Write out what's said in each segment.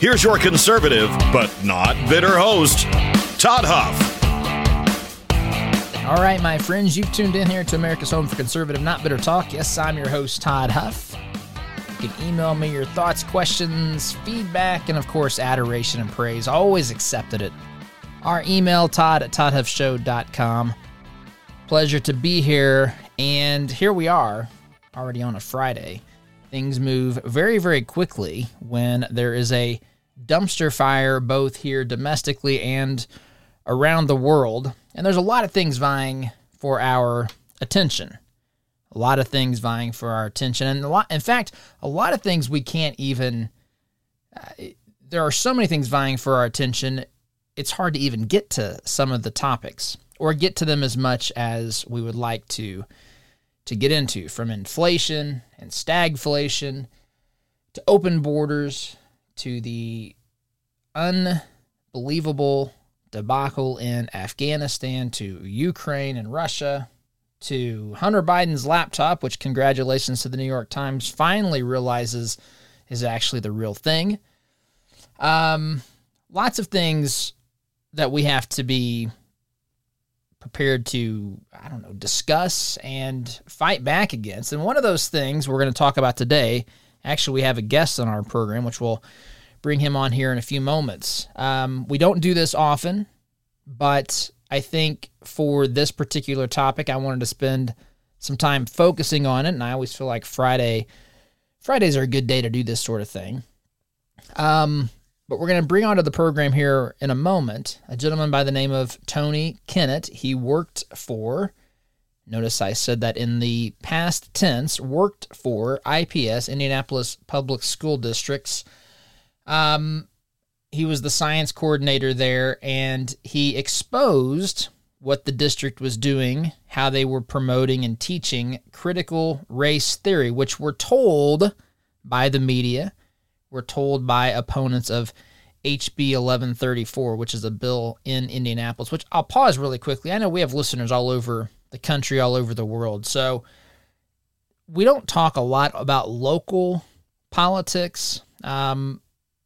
Here's your conservative, but not bitter host, Todd Huff. All right, my friends, you've tuned in here to America's Home for Conservative, Not Bitter Talk. Yes, I'm your host, Todd Huff. You can email me your thoughts, questions, feedback, and of course, adoration and praise. Always accepted it. Our email, Todd at ToddHuffShow.com. Pleasure to be here. And here we are, already on a Friday. Things move very, very quickly when there is a dumpster fire both here domestically and around the world. And there's a lot of things vying for our attention. A lot of things vying for our attention. And a lot, in fact, a lot of things we can't even, uh, there are so many things vying for our attention, it's hard to even get to some of the topics or get to them as much as we would like to to get into from inflation and stagflation to open borders to the unbelievable debacle in Afghanistan to Ukraine and Russia to Hunter Biden's laptop, which congratulations to the New York Times finally realizes is actually the real thing. Um, lots of things that we have to be prepared to, I don't know, discuss and fight back against. And one of those things we're going to talk about today, actually, we have a guest on our program, which we'll bring him on here in a few moments. Um, we don't do this often, but I think for this particular topic, I wanted to spend some time focusing on it, and I always feel like Friday Fridays are a good day to do this sort of thing. Um, but we're going to bring onto the program here in a moment a gentleman by the name of Tony Kinnett. He worked for, notice I said that in the past tense, worked for IPS, Indianapolis Public School District's um, he was the science coordinator there, and he exposed what the district was doing, how they were promoting and teaching critical race theory, which we're told by the media, we're told by opponents of HB 1134, which is a bill in Indianapolis, which I'll pause really quickly. I know we have listeners all over the country, all over the world. So we don't talk a lot about local politics. Um,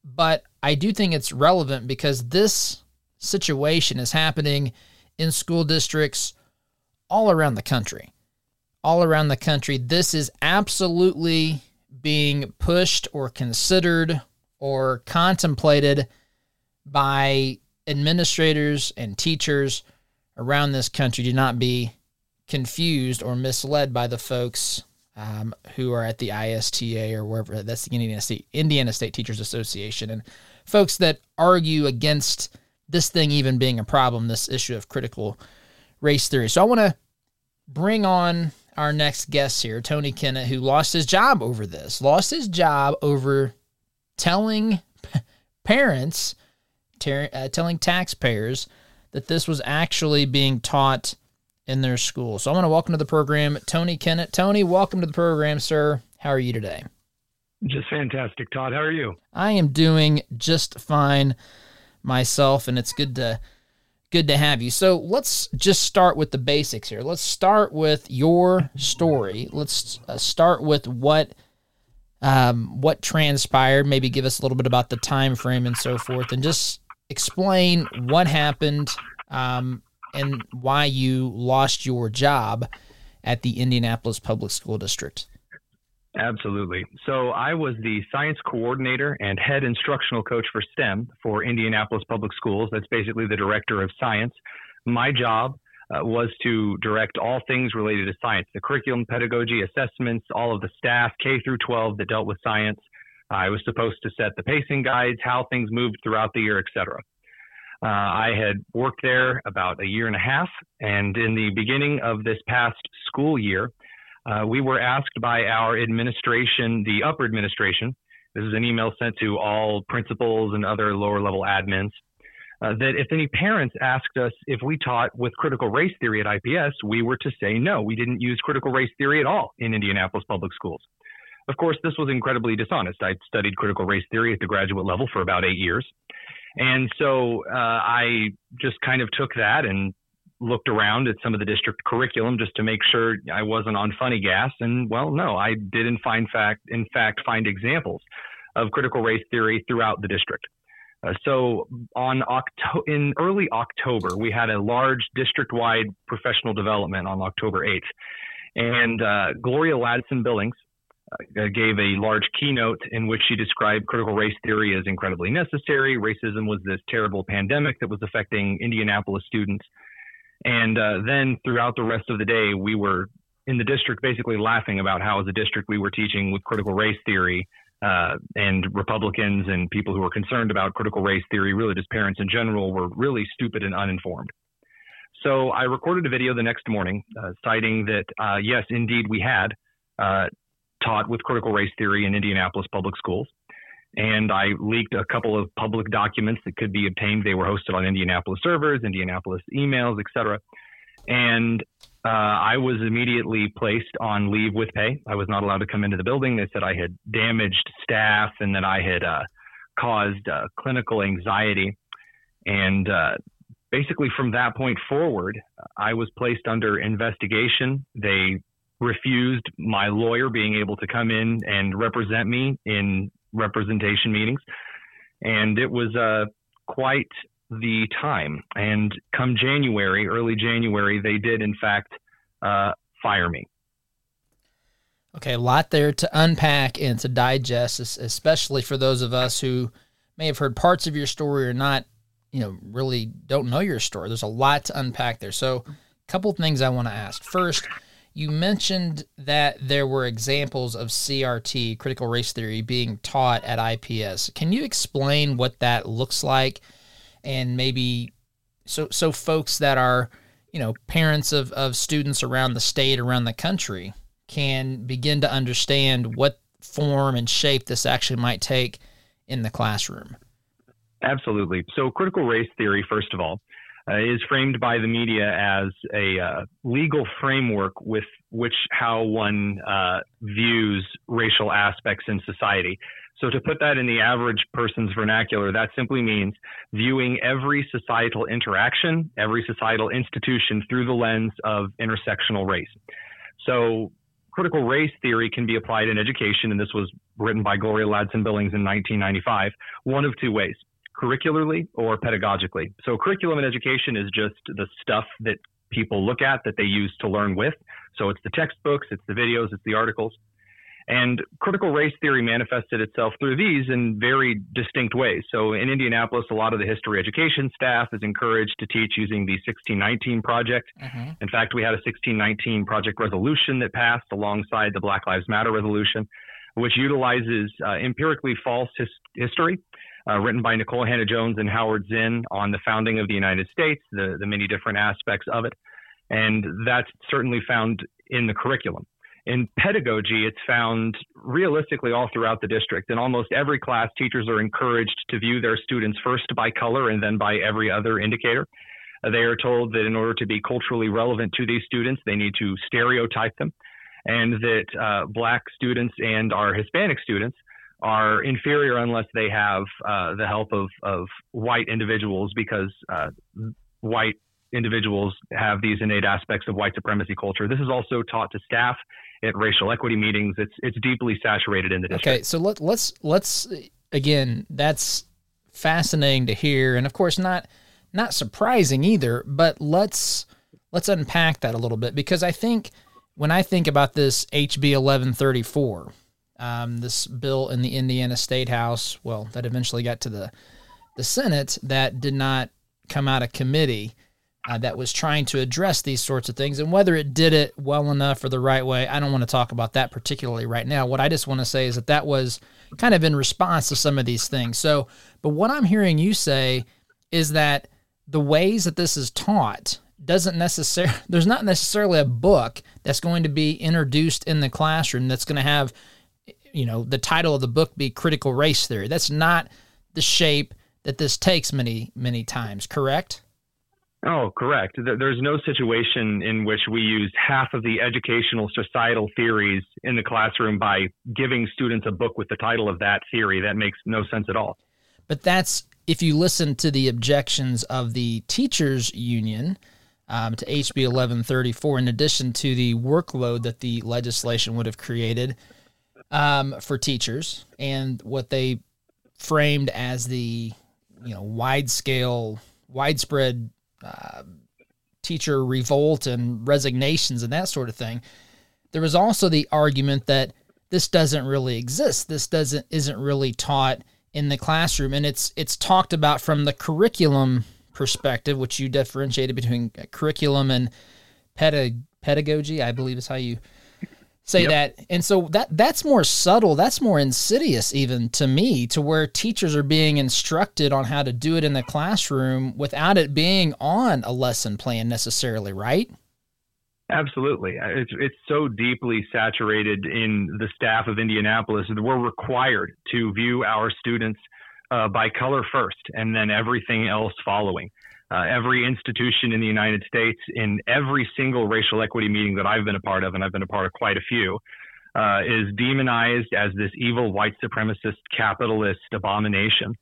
but I do think it's relevant because this situation is happening in school districts all around the country. All around the country, this is absolutely being pushed or considered or contemplated by administrators and teachers around this country. Do not be confused or misled by the folks um, who are at the ISTA or wherever that's the Indiana State Indiana State Teachers Association and folks that argue against this thing even being a problem, this issue of critical race theory. So I want to bring on our next guest here, Tony Kinnett, who lost his job over this, lost his job over telling parents, ter- uh, telling taxpayers that this was actually being taught in their school. So I want to welcome to the program Tony Kinnett. Tony, welcome to the program, sir. How are you today? Just fantastic, Todd. How are you? I am doing just fine myself, and it's good to good to have you. So let's just start with the basics here. Let's start with your story. Let's uh, start with what um, what transpired. Maybe give us a little bit about the time frame and so forth, and just explain what happened um, and why you lost your job at the Indianapolis Public School District. Absolutely. So I was the science coordinator and head instructional coach for STEM for Indianapolis Public Schools. That's basically the director of science. My job uh, was to direct all things related to science, the curriculum, pedagogy, assessments, all of the staff, K through 12 that dealt with science. I was supposed to set the pacing guides, how things moved throughout the year, etc. Uh, I had worked there about a year and a half, and in the beginning of this past school year, uh, we were asked by our administration, the upper administration, This is an email sent to all principals and other lower level admins. Uh, that if any parents asked us if we taught with critical race theory at IPS, we were to say no, we didn't use critical race theory at all in Indianapolis public schools. Of course, this was incredibly dishonest. I studied critical race theory at the graduate level for about eight years. And so uh, I just kind of took that and looked around at some of the district curriculum just to make sure I wasn't on funny gas. And well, no, I did in find fact, in fact, find examples of critical race theory throughout the district. Uh, so on Octo- in early October, we had a large district-wide professional development on October 8th, and uh, Gloria Ladson Billings uh, gave a large keynote in which she described critical race theory as incredibly necessary. Racism was this terrible pandemic that was affecting Indianapolis students, and uh, then throughout the rest of the day, we were in the district basically laughing about how, as a district, we were teaching with critical race theory uh, and Republicans and people who were concerned about critical race theory, really just parents in general, were really stupid and uninformed. So I recorded a video the next morning uh, citing that, uh, yes, indeed, we had uh, taught with critical race theory in Indianapolis public schools. And I leaked a couple of public documents that could be obtained. They were hosted on Indianapolis servers, Indianapolis emails, etc. And uh, I was immediately placed on leave with pay. I was not allowed to come into the building. They said I had damaged staff and that I had uh, caused uh, clinical anxiety. And uh, basically, from that point forward, I was placed under investigation. They refused my lawyer being able to come in and represent me in representation meetings. And it was uh, quite the time. And come January, early January, they did in fact uh, fire me. Okay, a lot there to unpack and to digest, especially for those of us who may have heard parts of your story or not, you know, really don't know your story. There's a lot to unpack there. So, a couple things I want to ask. First, you mentioned that there were examples of CRT, critical race theory, being taught at IPS. Can you explain what that looks like? and maybe so so folks that are you know parents of, of students around the state around the country can begin to understand what form and shape this actually might take in the classroom absolutely so critical race theory first of all uh, is framed by the media as a uh, legal framework with which how one uh, views racial aspects in society. So, to put that in the average person's vernacular, that simply means viewing every societal interaction, every societal institution through the lens of intersectional race. So, critical race theory can be applied in education, and this was written by Gloria Ladson Billings in 1995, one of two ways curricularly or pedagogically. So, curriculum in education is just the stuff that people look at that they use to learn with. So, it's the textbooks, it's the videos, it's the articles. And critical race theory manifested itself through these in very distinct ways. So in Indianapolis, a lot of the history education staff is encouraged to teach using the 1619 project. Mm-hmm. In fact, we had a 1619 project resolution that passed alongside the Black Lives Matter resolution, which utilizes uh, empirically false his- history. Uh, written by Nicole Hannah-Jones and Howard Zinn on the founding of the United States, the, the many different aspects of it. And that's certainly found in the curriculum. In pedagogy, it's found realistically all throughout the district. In almost every class, teachers are encouraged to view their students first by color and then by every other indicator. They are told that in order to be culturally relevant to these students, they need to stereotype them, and that uh, black students and our Hispanic students are inferior unless they have uh, the help of, of white individuals because uh, white individuals have these innate aspects of white supremacy culture. This is also taught to staff at racial equity meetings. It's it's deeply saturated in the district. Okay, so let, let's let's again, that's fascinating to hear, and of course not not surprising either. But let's let's unpack that a little bit because I think when I think about this HB 1134, um, this bill in the Indiana State House, well, that eventually got to the the Senate, that did not come out of committee uh, that was trying to address these sorts of things. And whether it did it well enough or the right way, I don't want to talk about that particularly right now. What I just want to say is that that was kind of in response to some of these things. So, but what I'm hearing you say is that the ways that this is taught doesn't necessarily, there's not necessarily a book that's going to be introduced in the classroom that's going to have you know, the title of the book be critical race theory. That's not the shape that this takes many, many times, correct? Oh, correct. There's no situation in which we use half of the educational societal theories in the classroom by giving students a book with the title of that theory. That makes no sense at all. But that's if you listen to the objections of the teachers union um, to HB 1134, in addition to the workload that the legislation would have created um, for teachers and what they framed as the you know wide scale, widespread uh, teacher revolt and resignations and that sort of thing. There was also the argument that this doesn't really exist. This doesn't isn't really taught in the classroom, and it's it's talked about from the curriculum perspective, which you differentiated between curriculum and pedagogy. I believe is how you say yep. that. And so that that's more subtle that's more insidious even to me to where teachers are being instructed on how to do it in the classroom without it being on a lesson plan necessarily right? Absolutely. It's it's so deeply saturated in the staff of Indianapolis that we're required to view our students uh, by color first and then everything else following uh, every institution in the United States, in every single racial equity meeting that I've been a part of, and I've been a part of quite a few, uh, is demonized as this evil white supremacist capitalist abomination.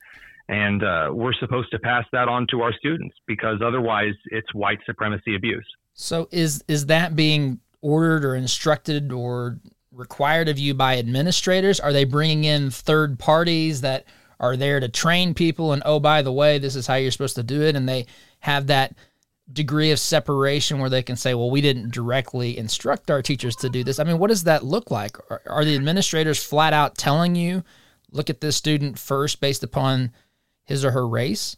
And uh, we're supposed to pass that on to our students because otherwise it's white supremacy abuse. So is is that being ordered or instructed or required of you by administrators? Are they bringing in third parties that are there to train people and oh by the way this is how you're supposed to do it and they have that degree of separation where they can say well we didn't directly instruct our teachers to do this i mean what does that look like are, are the administrators flat out telling you look at this student first based upon his or her race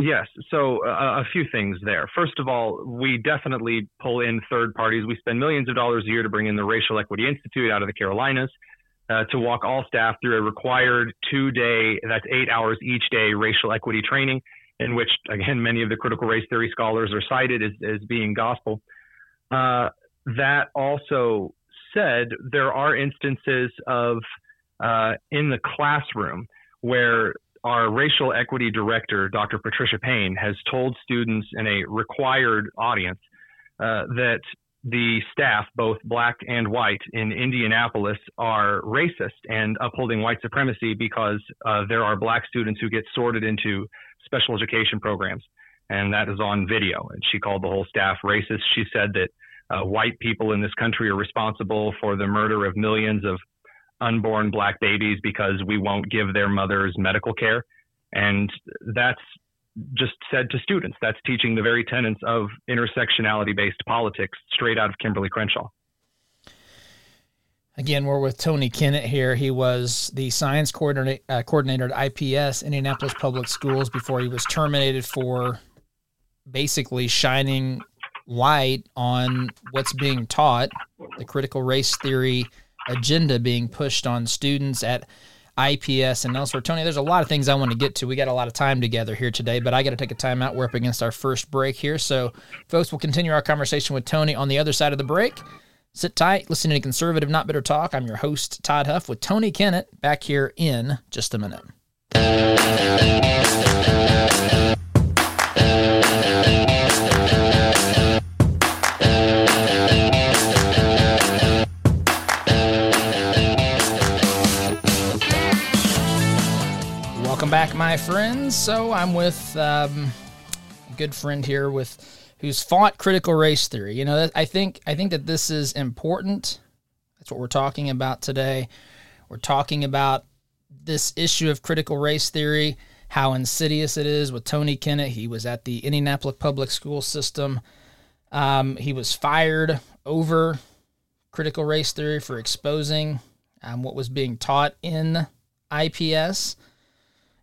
Yes. So uh, a few things there. First of all, we definitely pull in third parties. We spend millions of dollars a year to bring in the Racial Equity Institute out of the Carolinas uh, to walk all staff through a required two day, that's eight hours each day, racial equity training, in which, again, many of the critical race theory scholars are cited as, as being gospel. Uh, that also said, there are instances of uh, in the classroom where our racial equity director, Dr. Patricia Payne, has told students in a required audience uh, that the staff, both black and white, in Indianapolis are racist and upholding white supremacy because uh, there are black students who get sorted into special education programs. And that is on video. And she called the whole staff racist. She said that uh, white people in this country are responsible for the murder of millions of unborn black babies because we won't give their mothers medical care. And that's just said to students. That's teaching the very tenets of intersectionality based politics straight out of Kimberly Crenshaw. Again, we're with Tony Kinnett here. He was the science coordinator, uh, coordinator at IPS, Indianapolis Public Schools, before he was terminated for basically shining light on what's being taught, the critical race theory agenda being pushed on students at IPS and elsewhere. Tony, there's a lot of things I want to get to. We got a lot of time together here today, but I got to take a time out. We're up against our first break here. So, folks, we'll continue our conversation with Tony on the other side of the break. Sit tight, listen to Conservative Not Bitter Talk. I'm your host, Todd Huff, with Tony Kinnett back here in just a minute. My friends. So I'm with um, a good friend here with who's fought critical race theory. You know, I think I think that this is important. That's what we're talking about today. We're talking about this issue of critical race theory, how insidious it is with Tony Kinnett. He was at the Indianapolis public school system. Um, he was fired over critical race theory for exposing um, what was being taught in IPS.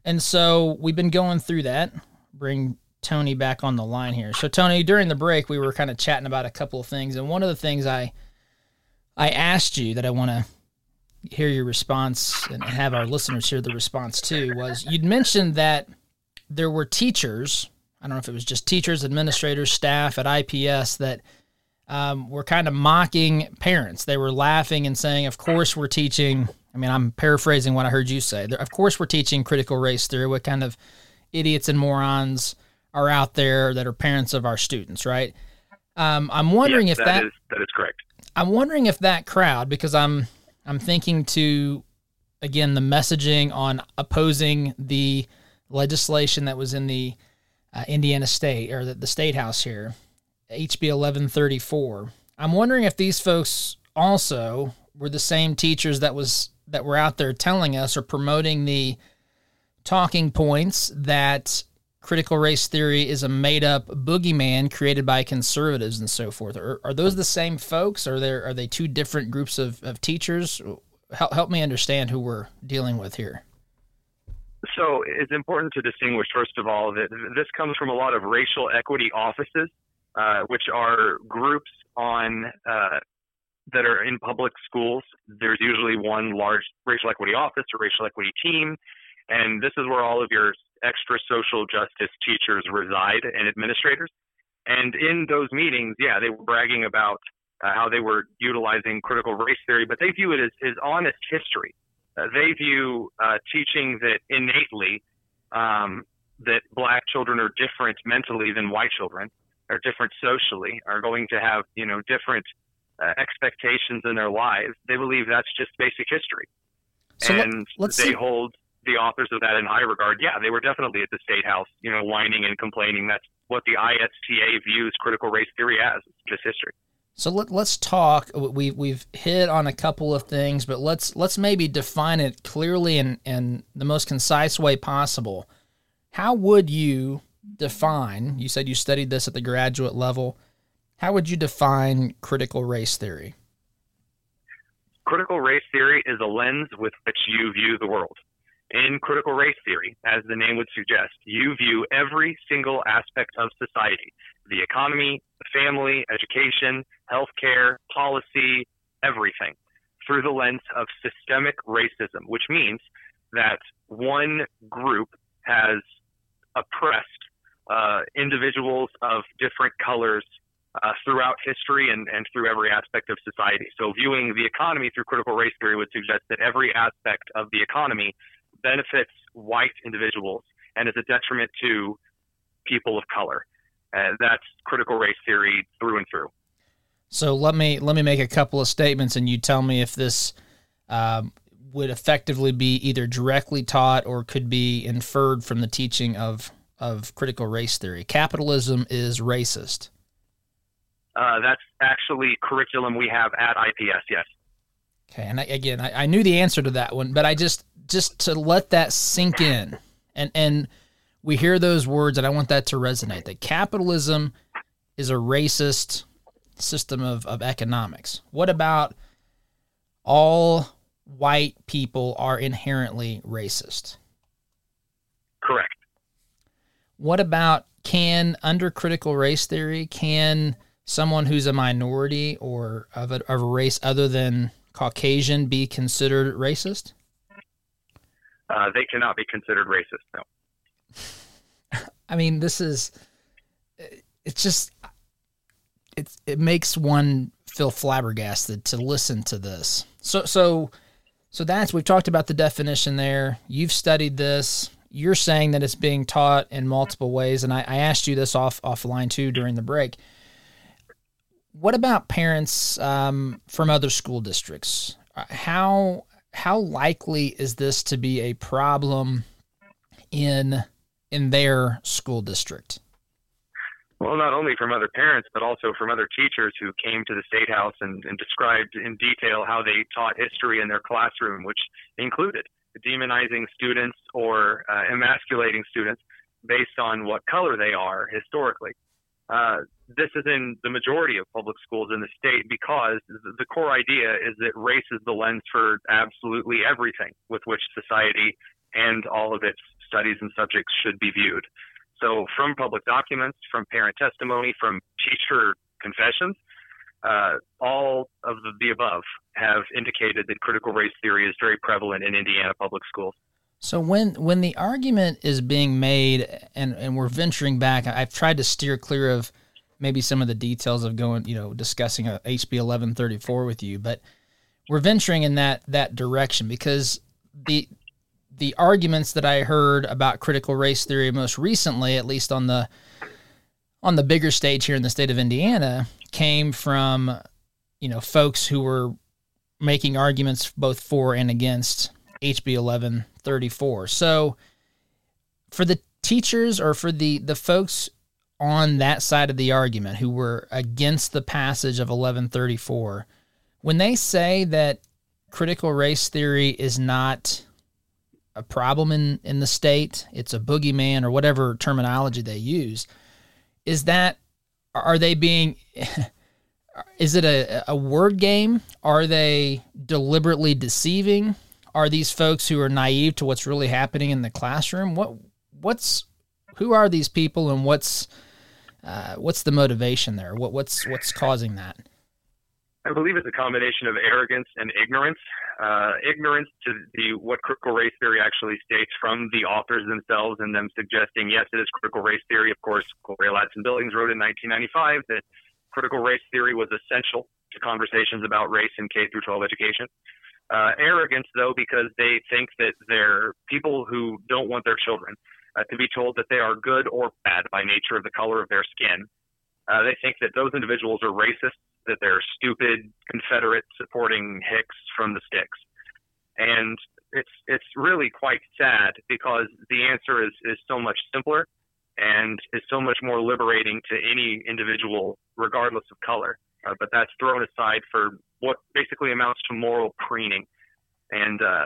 And so we've been going through that. Bring Tony back on the line here. So Tony, during the break, we were kind of chatting about a couple of things, and one of the things I I asked you that I want to hear your response and have our listeners hear the response too was you'd mentioned that there were teachers. I don't know if it was just teachers, administrators, staff at IPS that um, were kind of mocking parents. They were laughing and saying, "Of course, we're teaching." I mean, I'm paraphrasing what I heard you say. Of course, we're teaching critical race theory. What kind of idiots and morons are out there that are parents of our students, right? Um, I'm wondering yes, if that, that is that is correct. I'm wondering if that crowd, because I'm I'm thinking to again the messaging on opposing the legislation that was in the uh, Indiana State or the, the State House here, HB 1134. I'm wondering if these folks also were the same teachers that was that were out there telling us or promoting the talking points that critical race theory is a made up boogeyman created by conservatives and so forth. Are, are those the same folks? Are there are they two different groups of, of teachers? Help, help me understand who we're dealing with here. So it's important to distinguish, first of all, that this comes from a lot of racial equity offices, uh, which are groups on uh, that are in public schools. There's usually one large racial equity office or racial equity team, and this is where all of your extra social justice teachers reside and administrators. And in those meetings, yeah, they were bragging about uh, how they were utilizing critical race theory, but they view it as, as honest history. Uh, they view uh, teaching that innately um, that black children are different mentally than white children, are different socially, are going to have you know different uh, expectations in their lives. They believe that's just basic history, so and let, they see. hold the authors of that in high regard. Yeah, they were definitely at the state house, you know, whining and complaining. That's what the ISTA views critical race theory as, just history. So let, let's talk. We we've hit on a couple of things, but let's let's maybe define it clearly and in the most concise way possible. How would you define? You said you studied this at the graduate level. How would you define critical race theory? Critical race theory is a lens with which you view the world. In critical race theory, as the name would suggest, you view every single aspect of society the economy, the family, education, healthcare, policy, everything through the lens of systemic racism, which means that one group has oppressed uh, individuals of different colors uh, throughout history and, and through every aspect of society. So, viewing the economy through critical race theory would suggest that every aspect of the economy benefits white individuals and is a detriment to people of color. Uh, that's critical race theory through and through. So let me let me make a couple of statements, and you tell me if this um, would effectively be either directly taught or could be inferred from the teaching of of critical race theory. Capitalism is racist. Uh, that's actually curriculum we have at IPS. Yes. Okay, and I, again, I, I knew the answer to that one, but I just just to let that sink in, and and we hear those words, and I want that to resonate. That capitalism is a racist system of, of economics. What about all white people are inherently racist? Correct. What about can under critical race theory can someone who's a minority or of a, of a race other than Caucasian be considered racist? Uh, they cannot be considered racist. No. I mean, this is. It's just. It it makes one feel flabbergasted to listen to this. So so. So that's we've talked about the definition there. You've studied this. You're saying that it's being taught in multiple ways, and I, I asked you this off offline too during the break what about parents um, from other school districts? Uh, how how likely is this to be a problem in in their school district? Well, not only from other parents, but also from other teachers who came to the State House and, and described in detail how they taught history in their classroom, which included demonizing students or uh, emasculating students based on what color they are historically. Uh, this is in the majority of public schools in the state because the core idea is that race is the lens for absolutely everything with which society and all of its studies and subjects should be viewed. So, from public documents, from parent testimony, from teacher confessions, uh, all of the, above have indicated that critical race theory is very prevalent in Indiana public schools. So when when the argument is being made, and and we're venturing back, I've tried to steer clear of maybe some of the details of going, you know, discussing a HB 1134 with you, but we're venturing in that that direction because the the arguments that I heard about critical race theory most recently, at least on the on the bigger stage here in the state of Indiana, came from you know folks who were making arguments both for and against HB 1134. So for the teachers or for the the folks on that side of the argument who were against the passage of 1134 when they say that critical race theory is not a problem in, in the state, it's a boogeyman or whatever terminology they use, is that are they being is it a, a word game? Are they deliberately deceiving? Are these folks who are naive to what's really happening in the classroom? What what's who are these people and what's uh, what's the motivation there? What what's what's causing that? I believe it's a combination of arrogance and ignorance. Uh, ignorance to the what critical race theory actually states from the authors themselves, and them suggesting yes, it is critical race theory. Of course, Gloria Ladson Billings wrote in 1995 that critical race theory was essential to conversations about race in K through 12 education. Uh, arrogance, though, because they think that they're people who don't want their children uh, to be told that they are good or bad by nature of the color of their skin. Uh, they think that those individuals are racist that they're stupid Confederates supporting Hicks from the sticks. And it's it's really quite sad because the answer is, is so much simpler and is so much more liberating to any individual, regardless of color. Uh, but that's thrown aside for what basically amounts to moral preening. And uh,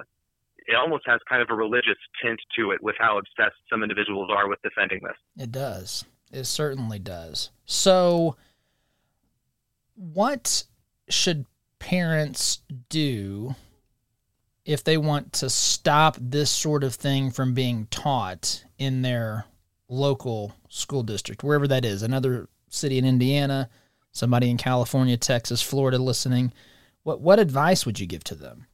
it almost has kind of a religious tint to it with how obsessed some individuals are with defending this. It does. It certainly does. So what should parents do if they want to stop this sort of thing from being taught in their local school district, wherever that is, another city in Indiana, somebody in California, Texas, Florida listening? What what advice would you give to them?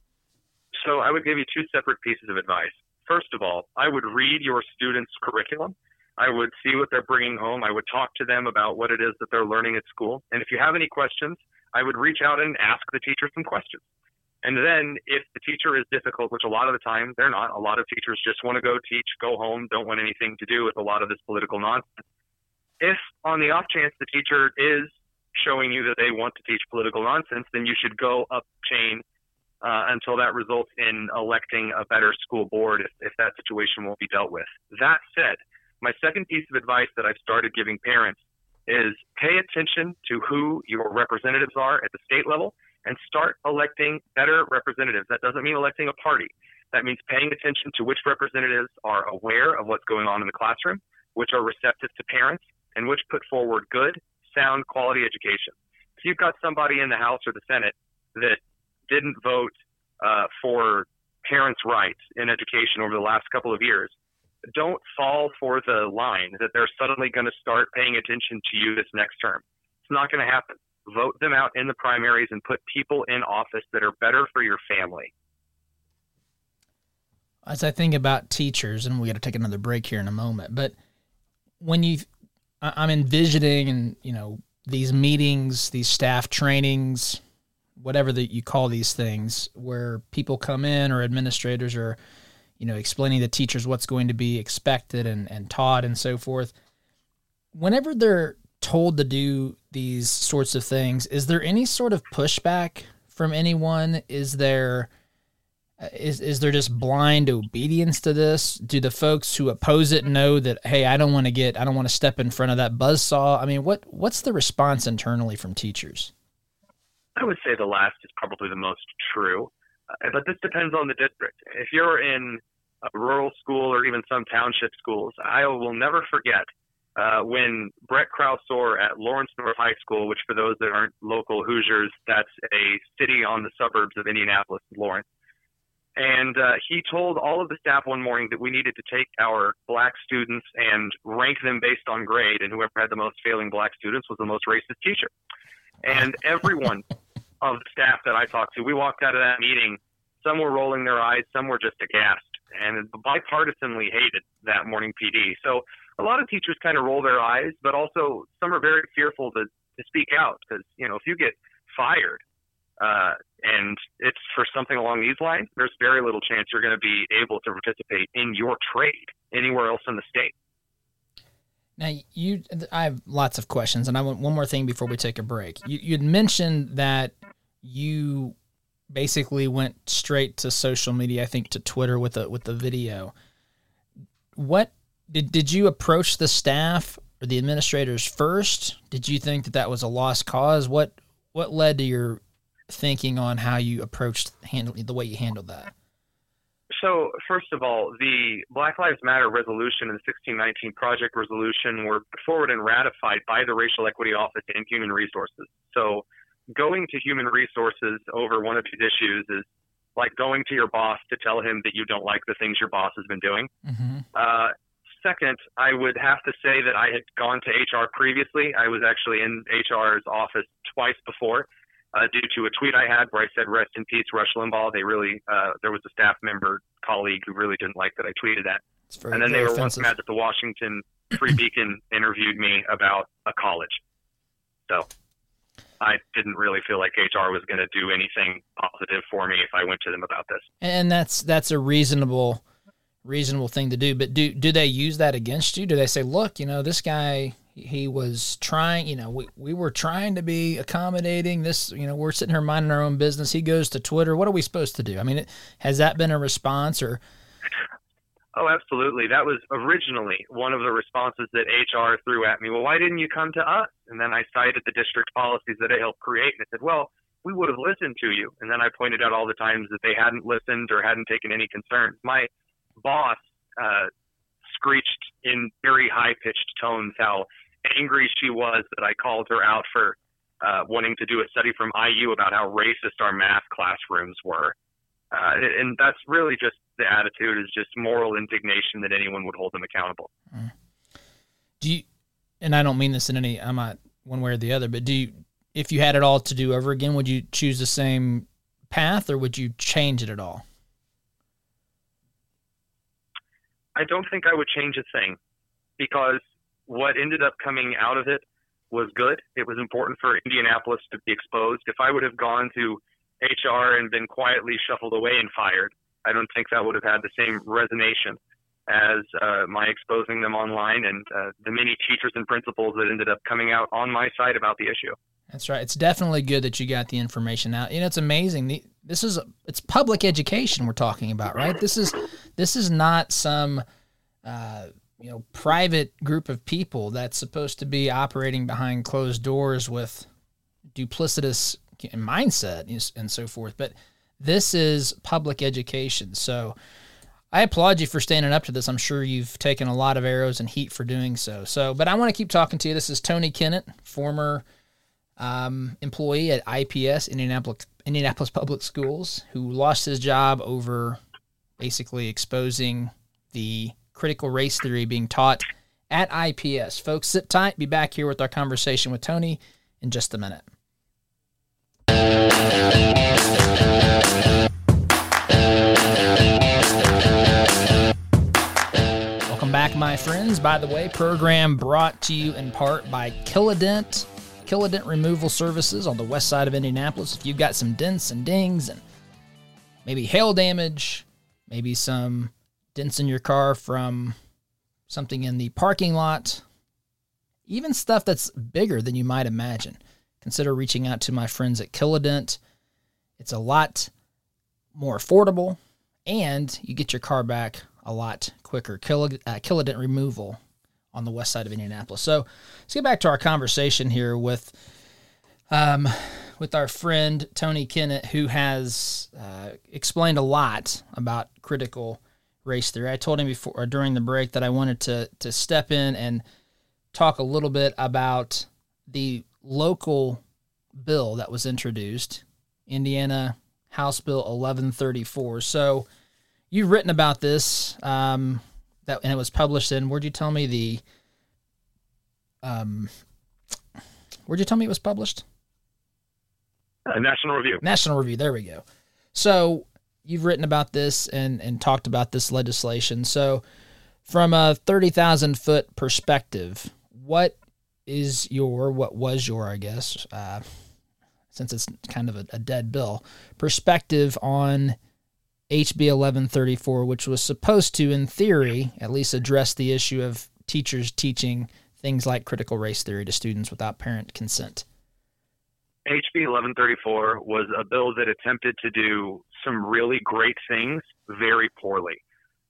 So I would give you two separate pieces of advice. First of all, I would read your students' curriculum I would see what they're bringing home. I would talk to them about what it is that they're learning at school. And if you have any questions, I would reach out and ask the teacher some questions. And then if the teacher is difficult, which a lot of the time they're not, a lot of teachers just want to go teach, go home, don't want anything to do with a lot of this political nonsense. If on the off chance the teacher is showing you that they want to teach political nonsense, then you should go up chain uh, until that results in electing a better school board if, if that situation won't be dealt with. That said, my second piece of advice that I've started giving parents is pay attention to who your representatives are at the state level and start electing better representatives. That doesn't mean electing a party. That means paying attention to which representatives are aware of what's going on in the classroom, which are receptive to parents, and which put forward good, sound, quality education. If you've got somebody in the House or the Senate that didn't vote uh, for parents' rights in education over the last couple of years, don't fall for the line that they're suddenly going to start paying attention to you this next term. It's not going to happen. Vote them out in the primaries and put people in office that are better for your family. As I think about teachers, and we got to take another break here in a moment, but when you, I'm envisioning, and you know, these meetings, these staff trainings, whatever that you call these things, where people come in or administrators are you know, explaining to teachers what's going to be expected and, and taught and so forth. Whenever they're told to do these sorts of things, is there any sort of pushback from anyone? Is there uh, is is there just blind obedience to this? Do the folks who oppose it know that hey, I don't want to get I don't want to step in front of that buzz saw? I mean, what what's the response internally from teachers? I would say the last is probably the most true, uh, but this depends on the district. If you're in a rural school or even some township schools. I will never forget uh, when Brett Krausor at Lawrence North High School, which for those that aren't local Hoosiers, that's a city on the suburbs of Indianapolis, Lawrence. And uh, he told all of the staff one morning that we needed to take our black students and rank them based on grade, and whoever had the most failing black students was the most racist teacher. And everyone of the staff that I talked to, we walked out of that meeting. Some were rolling their eyes, some were just aghast and bipartisanly hated that morning PD. So a lot of teachers kind of roll their eyes, but also some are very fearful to, to speak out because, you know, if you get fired uh, and it's for something along these lines, there's very little chance you're going to be able to participate in your trade anywhere else in the state. Now, you, I have lots of questions, and I want one more thing before we take a break. You, you'd mentioned that you basically went straight to social media, I think to Twitter with a with the video. What did did you approach the staff or the administrators first? Did you think that that was a lost cause? What what led to your thinking on how you approached handling the way you handled that? So, first of all, the Black Lives Matter resolution and the 1619 Project resolution were put forward and ratified by the Racial Equity Office and Human Resources. So, going to Human Resources over one of these issues is like going to your boss to tell him that you don't like the things your boss has been doing. Mm-hmm. Uh, second, I would have to say that I had gone to HR previously. I was actually in HR's office twice before. Uh, due to a tweet I had where I said "Rest in peace, Rush Limbaugh." They really, uh, there was a staff member colleague who really didn't like that I tweeted that. Very, and then they were offensive. once mad that the Washington Free Beacon interviewed me about a college. So I didn't really feel like HR was going to do anything positive for me if I went to them about this. And that's that's a reasonable reasonable thing to do. But do do they use that against you? Do they say, look, you know, this guy he was trying, you know, we, we were trying to be accommodating this, you know, we're sitting here minding our own business. He goes to Twitter. What are we supposed to do? I mean, it, has that been a response or? Oh, absolutely. That was originally one of the responses that HR threw at me. Well, why didn't you come to us? And then I cited the district policies that I helped create. And I said, well, we would have listened to you. And then I pointed out all the times that they hadn't listened or hadn't taken any concerns. My boss uh, screeched in very high pitched tones how angry she was that I called her out for uh, wanting to do a study from IU about how racist our math classrooms were. Uh, and that's really just the attitude is just moral indignation that anyone would hold them accountable. Do you, and I don't mean this in any, I'm not one way or the other, but do you, if you had it all to do over again, would you choose the same path or would you change it at all? I don't think I would change a thing because what ended up coming out of it was good. It was important for Indianapolis to be exposed. If I would have gone to HR and been quietly shuffled away and fired, I don't think that would have had the same resonation as uh, my exposing them online and uh, the many teachers and principals that ended up coming out on my side about the issue. That's right. It's definitely good that you got the information out. You know, it's amazing. This is it's public education we're talking about, right? This is this is not some uh, you know private group of people that's supposed to be operating behind closed doors with duplicitous mindset and so forth. But this is public education, so. I applaud you for standing up to this. I'm sure you've taken a lot of arrows and heat for doing so. So, but I want to keep talking to you. This is Tony Kinnett, former um, employee at IPS, Indianapolis, Indianapolis Public Schools, who lost his job over basically exposing the critical race theory being taught at IPS. Folks, sit tight. Be back here with our conversation with Tony in just a minute. Welcome back, my friends. By the way, program brought to you in part by Kilodent, Kilodent Removal Services on the west side of Indianapolis. If you've got some dents and dings and maybe hail damage, maybe some dents in your car from something in the parking lot, even stuff that's bigger than you might imagine, consider reaching out to my friends at Kilodent. It's a lot more affordable and you get your car back a lot quicker. Kilo, uh, Kilodent removal on the west side of Indianapolis. So let's get back to our conversation here with um, with our friend Tony Kinnett, who has uh, explained a lot about critical race theory. I told him before or during the break that I wanted to to step in and talk a little bit about the local bill that was introduced, Indiana House Bill 1134. So you've written about this, um, that and it was published in. Where'd you tell me the? Um, where'd you tell me it was published? Uh, National Review. National Review. There we go. So you've written about this and and talked about this legislation. So From a 30,000 foot perspective, what is your, what was your, I guess, uh, since it's kind of a, a dead bill, perspective on HB 1134, which was supposed to, in theory, at least address the issue of teachers teaching things like critical race theory to students without parent consent? HB 1134 was a bill that attempted to do some really great things very poorly.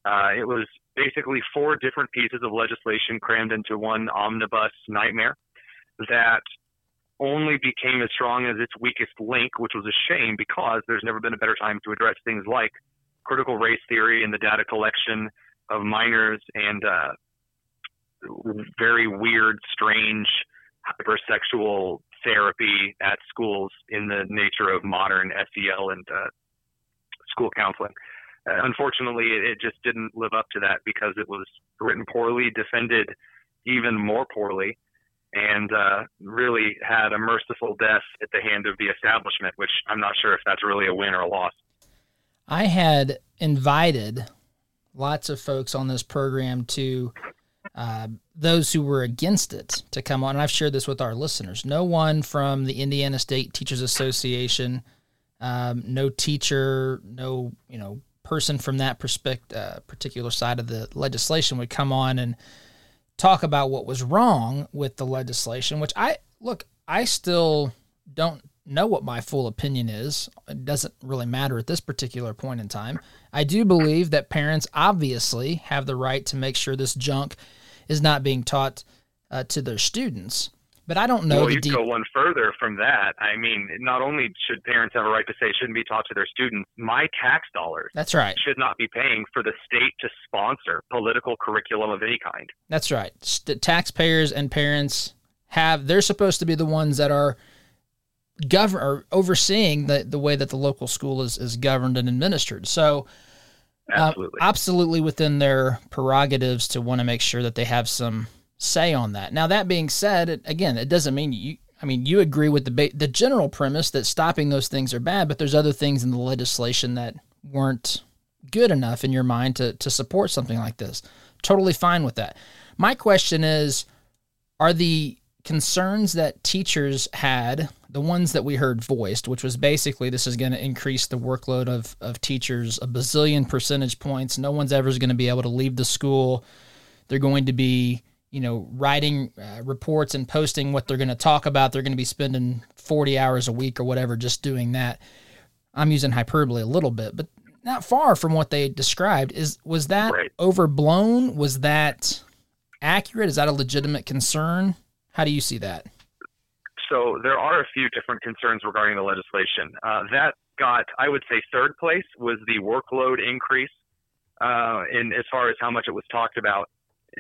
Uh, it was basically four different pieces of legislation crammed into one omnibus nightmare that only became as strong as its weakest link, which was a shame because there's never been a better time to address things like critical race theory and the data collection of minors and uh, very weird, strange, hypersexual therapy at schools in the nature of modern SEL and uh, school counseling. Unfortunately, it, it just didn't live up to that because it was written poorly, defended even more poorly, and uh, really had a merciful death at the hand of the establishment, which I'm not sure if that's really a win or a loss. I had invited lots of folks on this program to uh, those who were against it to come on. And I've shared this with our listeners. No one from the Indiana State Teachers Association, um, no teacher, no you know person from that perspective, uh, particular side of the legislation would come on and talk about what was wrong with the legislation. Which I look, I still don't know what my full opinion is. It doesn't really matter at this particular point in time. I do believe that parents obviously have the right to make sure this junk is not being taught uh, to their students. But I don't know. Well, you deep... go one further from that. I mean, not only should parents have a right to say it shouldn't be taught to their students, my tax dollars that's right should not be paying for the state to sponsor political curriculum of any kind. That's right. St- taxpayers and parents have they're supposed to be the ones that are govern or overseeing the, the way that the local school is, is governed and administered. So absolutely. Uh, absolutely within their prerogatives to want to make sure that they have some say on that. Now that being said, again, it doesn't mean you I mean, you agree with the ba- the general premise that stopping those things are bad, but there's other things in the legislation that weren't good enough in your mind to to support something like this. Totally fine with that. My question is are the concerns that teachers had, the ones that we heard voiced, which was basically this is going to increase the workload of, of teachers a bazillion percentage points. No one's ever going to be able to leave the school. They're going to be, you know, writing uh, reports and posting what they're going to talk about. They're going to be spending 40 hours a week or whatever just doing that. I'm using hyperbole a little bit, but not far from what they described. Is was that right. overblown? Was that accurate? Is that a legitimate concern? How do you see that? So there are a few different concerns regarding the legislation. Uh, that got, I would say, third place was the workload increase uh, in as far as how much it was talked about.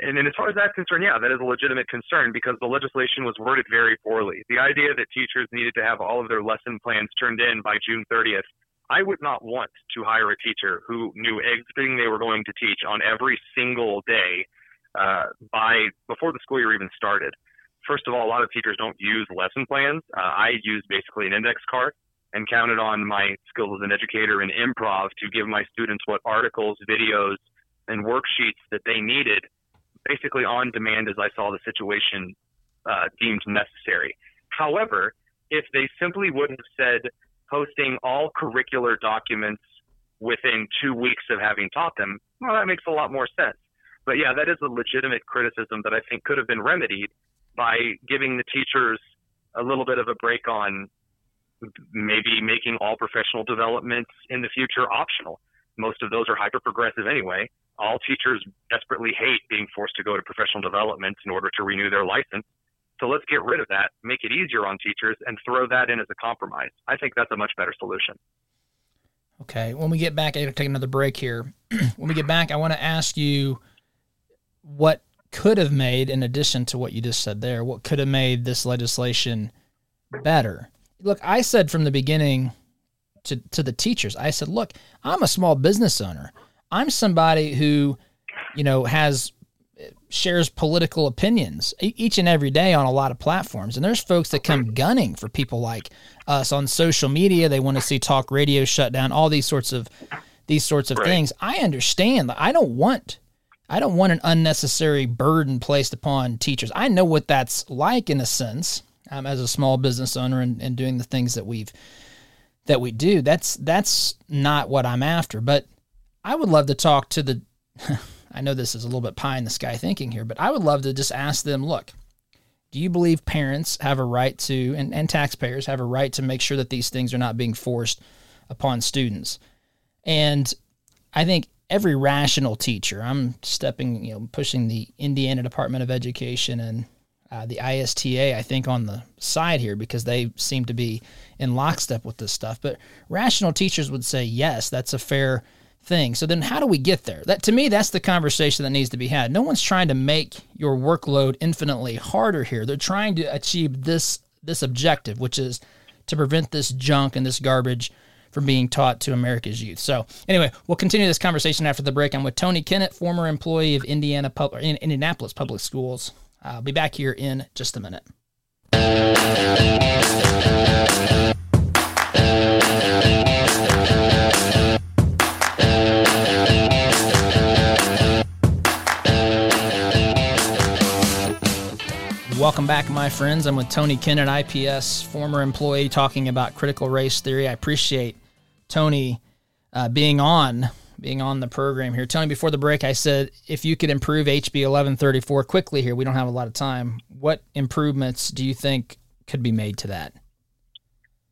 And, and as far as that's concerned, yeah, that is a legitimate concern because the legislation was worded very poorly. The idea that teachers needed to have all of their lesson plans turned in by June 30th, I would not want to hire a teacher who knew everything they were going to teach on every single day uh, by before the school year even started first of all, a lot of teachers don't use lesson plans. Uh, I use basically an index card and counted on my skills as an educator in improv to give my students what articles, videos, and worksheets that they needed basically on demand as I saw the situation uh, deemed necessary. However, if they simply would have said posting all curricular documents within two weeks of having taught them, well, that makes a lot more sense. But yeah, that is a legitimate criticism that I think could have been remedied by giving the teachers a little bit of a break on maybe making all professional developments in the future optional. Most of those are hyper progressive anyway. All teachers desperately hate being forced to go to professional development in order to renew their license. So let's get rid of that, make it easier on teachers, and throw that in as a compromise. I think that's a much better solution. Okay. When we get back, I got to take another break here. when we get back, I want to ask you what could have made, in addition to what you just said there, what could have made this legislation better? Look, I said from the beginning to, to the teachers, I said, look, I'm a small business owner. I'm somebody who, you know, has shares political opinions each and every day on a lot of platforms. And there's folks that come gunning for people like us on social media. They want to see talk radio shut down, all these sorts of these sorts of right. things. I understand that I don't want I don't want an unnecessary burden placed upon teachers. I know what that's like in a sense um, as a small business owner and, and doing the things that we've that we do. That's that's not what I'm after. But I would love to talk to the. I know this is a little bit pie in the sky thinking here, but I would love to just ask them. Look, do you believe parents have a right to and, and taxpayers have a right to make sure that these things are not being forced upon students? And I think every rational teacher, I'm stepping, you know, pushing the Indiana Department of Education and uh, the ISTA, I think, on the side here because they seem to be in lockstep with this stuff. But rational teachers would say, yes, that's a fair thing. So then how do we get there? That to me that's the conversation that needs to be had. No one's trying to make your workload infinitely harder here. They're trying to achieve this this objective, which is to prevent this junk and this garbage from being taught to America's youth. So anyway, we'll continue this conversation after the break. I'm with Tony Kinnett, former employee of Indiana Pub- Indianapolis Public Schools. I'll be back here in just a minute. Welcome back, my friends. I'm with Tony Kinnett, IPS, former employee, talking about critical race theory. I appreciate Tony uh, being on being on the program here. Tony, before the break, I said if you could improve HB 1134 quickly here, we don't have a lot of time. What improvements do you think could be made to that?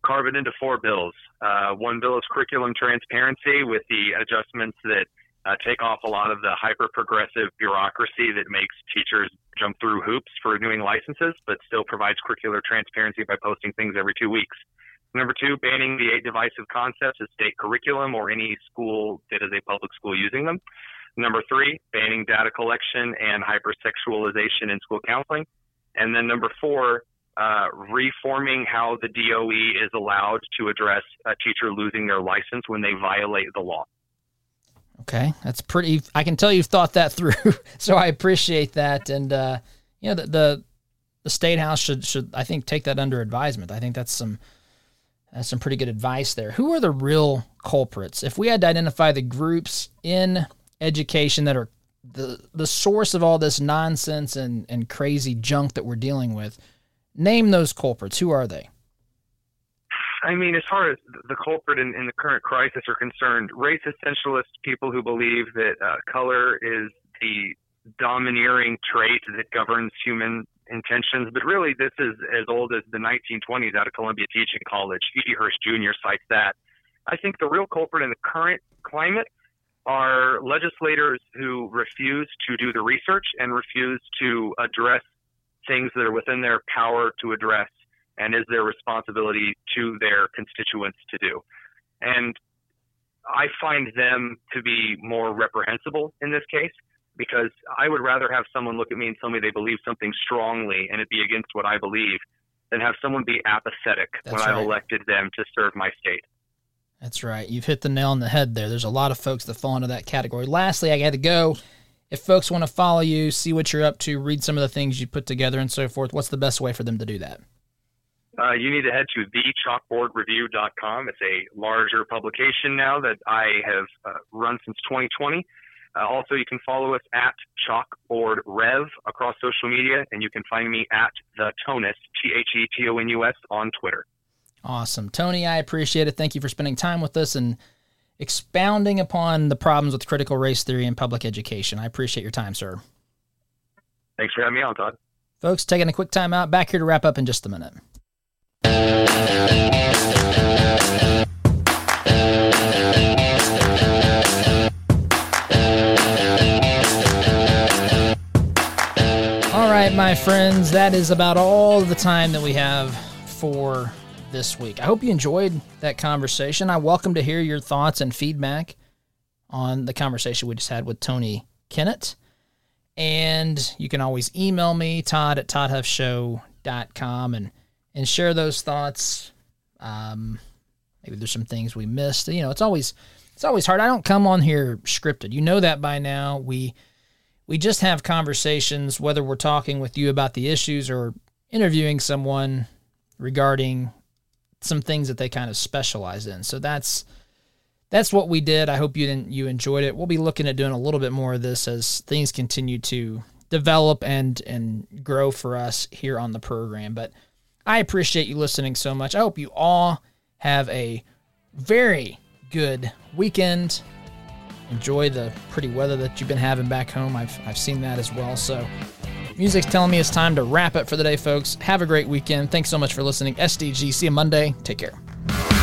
Carve it into four bills. Uh, one bill is curriculum transparency with the adjustments that uh, take off a lot of the hyper progressive bureaucracy that makes teachers jump through hoops for renewing licenses, but still provides curricular transparency by posting things every two weeks. Number two, banning the eight divisive concepts as state curriculum or any school that is a public school using them. Number three, banning data collection and hypersexualization in school counseling. And then number four, uh, reforming how the DOE is allowed to address a teacher losing their license when they violate the law. Okay, that's pretty. I can tell you've thought that through, so I appreciate that. And uh, you know, the, the the state house should should I think take that under advisement. I think that's some that's some pretty good advice there. Who are the real culprits? If we had to identify the groups in education that are the the source of all this nonsense and, and crazy junk that we're dealing with, name those culprits. Who are they? I mean, as far as the culprit in, in the current crisis are concerned, race essentialist people who believe that uh, color is the domineering trait that governs human intentions, but really this is as old as the 1920s out of Columbia Teaching College. E.D. Hirsch Jr. cites that. I think the real culprit in the current climate are legislators who refuse to do the research and refuse to address things that are within their power to address and is their responsibility to their constituents to do. And I find them to be more reprehensible in this case because I would rather have someone look at me and tell me they believe something strongly and it be against what I believe than have someone be apathetic That's when right. I've elected them to serve my state. That's right. You've hit the nail on the head there. There's a lot of folks that fall into that category. Lastly, I got to go. If folks want to follow you, see what you're up to, read some of the things you put together and so forth, what's the best way for them to do that? Uh, you need to head to thechalkboardreview.com. It's a larger publication now that I have uh, run since 2020. Uh, also, you can follow us at Chalkboard Rev across social media, and you can find me at the Tonus T H E T O N U S on Twitter. Awesome, Tony. I appreciate it. Thank you for spending time with us and expounding upon the problems with critical race theory in public education. I appreciate your time, sir. Thanks for having me on, Todd. Folks, taking a quick time out. Back here to wrap up in just a minute. Right, my friends, that is about all the time that we have for this week. I hope you enjoyed that conversation. I welcome to hear your thoughts and feedback on the conversation we just had with Tony Kinnett. And you can always email me, Todd at ToddHuffShow.com, and, and share those thoughts. Um, maybe there's some things we missed. You know, it's always it's always hard. I don't come on here scripted. You know that by now. We we just have conversations, whether we're talking with you about the issues or interviewing someone regarding some things that they kind of specialize in. So that's that's what we did. I hope you didn't, you enjoyed it. We'll be looking at doing a little bit more of this as things continue to develop and and grow for us here on the program. But I appreciate you listening so much. I hope you all have a very good weekend. Enjoy the pretty weather that you've been having back home. I've I've seen that as well. So music's telling me it's time to wrap it for the day, folks. Have a great weekend. Thanks so much for listening. SDG. See you Monday. Take care.